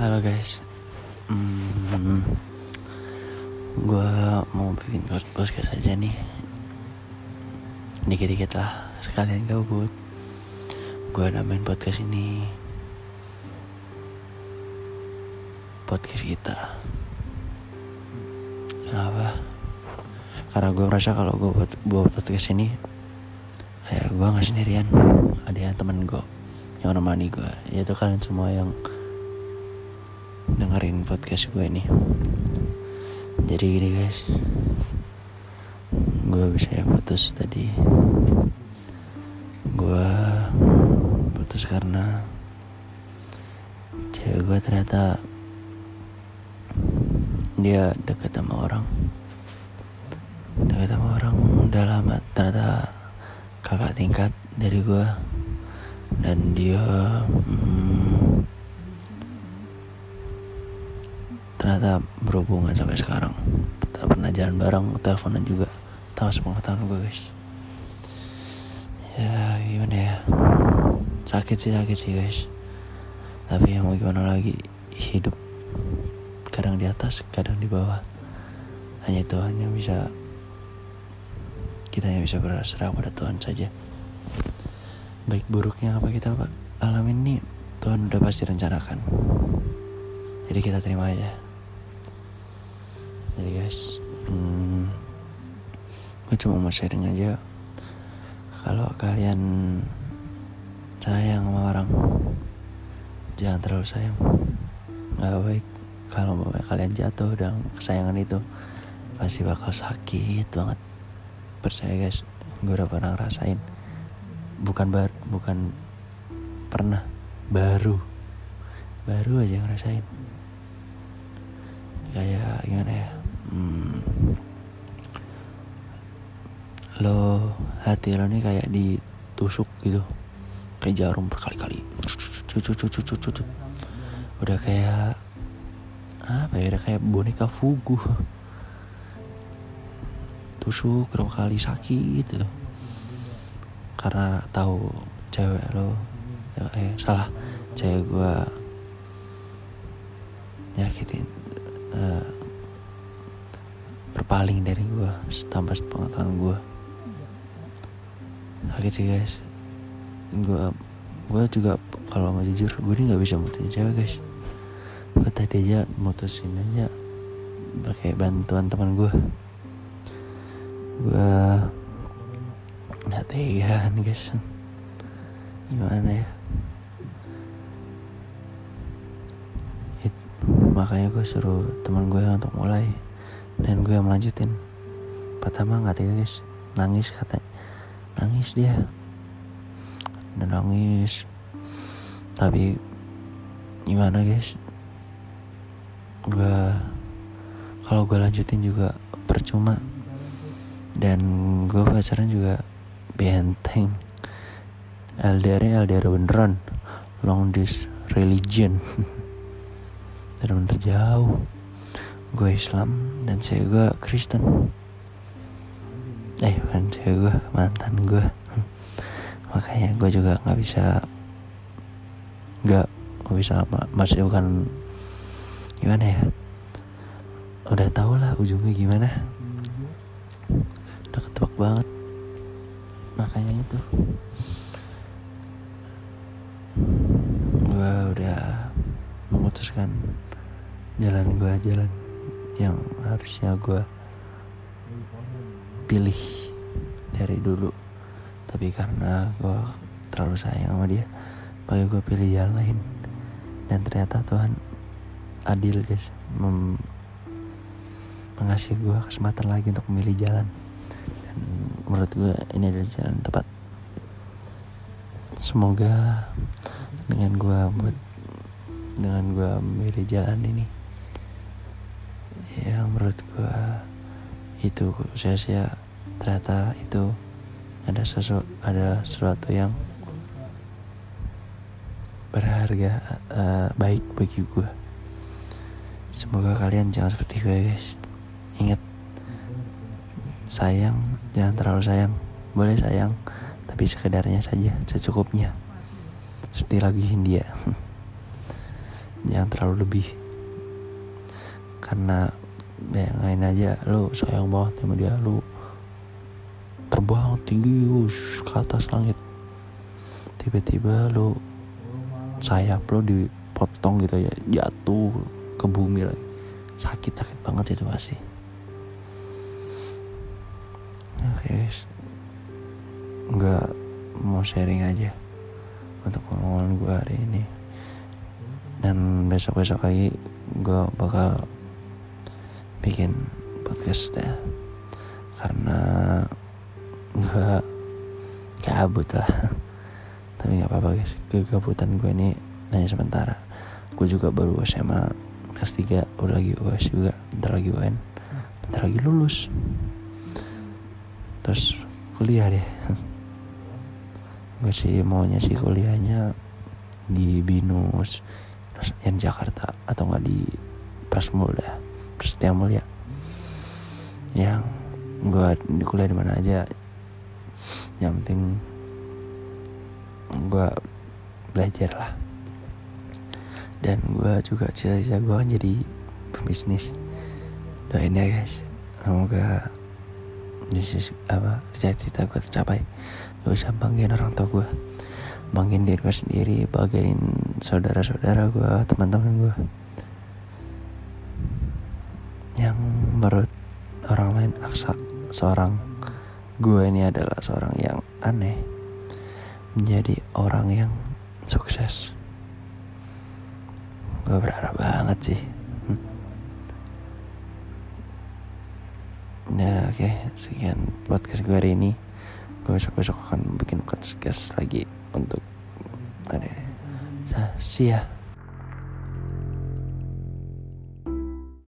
Halo guys. Hmm, Gue mau bikin podcast aja nih. Dikit-dikit lah Sekalian gabut. Gue namain podcast ini. Podcast kita. Kenapa? Karena gue merasa kalau gue buat, buat podcast ini Ya gue gak sendirian. Ada yang temen gue Yang nemani gue Yaitu kalian semua yang dengerin podcast gue ini jadi gini guys. Gue bisa ya putus tadi. Gue putus karena cewek gue ternyata dia deket sama orang. Deket sama orang udah lama. Ternyata kakak tingkat dari gue. Dan dia hmm, ternyata berhubungan sampai sekarang. Tak pernah jalan bareng teleponan juga. Tahu sepengetahuan gue guys. Ya gimana ya? Sakit sih sakit sih guys. Tapi ya mau gimana lagi? Hidup kadang di atas kadang di bawah. Hanya Tuhan yang bisa kita yang bisa berserah pada Tuhan saja. Baik buruknya apa kita pak? Alamin ini Tuhan udah pasti rencanakan. Jadi kita terima aja jadi guys hmm, gue cuma mau sharing aja. Kalau kalian sayang sama orang jangan terlalu sayang. Nggak baik kalau kalian jatuh dalam kesayangan itu. Pasti bakal sakit banget. Percaya guys gue udah pernah ngerasain. Bukan bar bukan pernah baru. Baru aja ngerasain. Kayak gimana ya hmm, lo hati lo nih kayak ditusuk gitu. Kayak jarum berkali-kali. Udah kayak apa ya udah kayak boneka fugu. Tusuk berapa kali sakit gitu. Karena tahu cewek lo ya, eh salah. Cewek gua nyakitin uh, berpaling dari gue tanpa pengetahuan gue sakit sih guys. Gue gue juga kalau mau jujur gue ini nggak bisa mutusin cewek guys. Gue tadi aja mutusin aja pakai bantuan teman gue gue nggak tega guys. Gimana ya? Makanya gue suruh teman gue untuk mulai dan gue yang melanjutin. Pertama nggak tega guys. Nangis katanya. Nangis dia. Dan nangis. Tapi gimana guys? Gue kalau gue lanjutin juga percuma. Dan gue pacaran juga benteng. LDR LDR beneran. Long dis religion. Bener-bener jauh gue Islam dan saya gue Kristen. Eh bukan cewek gue mantan gue makanya gue juga nggak bisa nggak nggak bisa apa masih bukan gimana ya? Udah tau lah ujungnya gimana. Udah ketebak banget. Makanya itu. Gue udah memutuskan jalan gue jalan yang harusnya gue pilih dari dulu. Tapi karena gue terlalu sayang sama dia makanya gue pilih jalan lain. Dan ternyata Tuhan adil guys mem mengasih gue kesempatan lagi untuk memilih jalan. Dan menurut gue ini adalah jalan tepat. Semoga dengan gue buat dengan gue memilih jalan ini yang menurut gue itu sia-sia. Ternyata itu ada sesuatu ada sesuatu yang berharga uh, baik bagi gue semoga kalian jangan seperti gue guys. Ingat sayang jangan terlalu sayang. Boleh sayang tapi sekedarnya saja secukupnya. Seperti lagi Hindia. Jangan terlalu lebih. Karena bayangin aja lu sayang banget sama dia lu terbang tinggi wush, ke atas langit. Tiba-tiba lu sayap lu dipotong gitu ya jatuh ke bumi lagi. Sakit sakit banget itu pasti. Oke guys. Nggak mau sharing aja untuk pengalaman gue hari ini. Dan besok besok lagi gue bakal bikin podcast dah. Karena gue kabut lah. Tapi nggak apa-apa guys. Kegabutan gue ini hanya sementara. Gue juga baru SMA kelas 3 udah lagi UAS juga. Bentar lagi UN bentar lagi lulus. Terus kuliah deh. Gue sih maunya sih kuliahnya di binus yang Jakarta atau nggak di Prasmul dah Prasetya Mulia. Yang gue di kuliah di mana aja. Yang penting gue belajar lah. Dan gue juga cita-cita gue kan jadi pebisnis doain ya guys. Semoga bisnis apa cita-cita gue tercapai. Gue bisa banggain orang tua gue banggain diri gue sendiri banggain saudara-saudara gue teman-teman gue yang menurut orang lain aksa seorang gue ini adalah seorang yang aneh menjadi orang yang sukses gue berharap banget sih hmm. ya oke okay. sekian podcast gue hari ini gue besok besok akan bikin podcast lagi untuk ada sia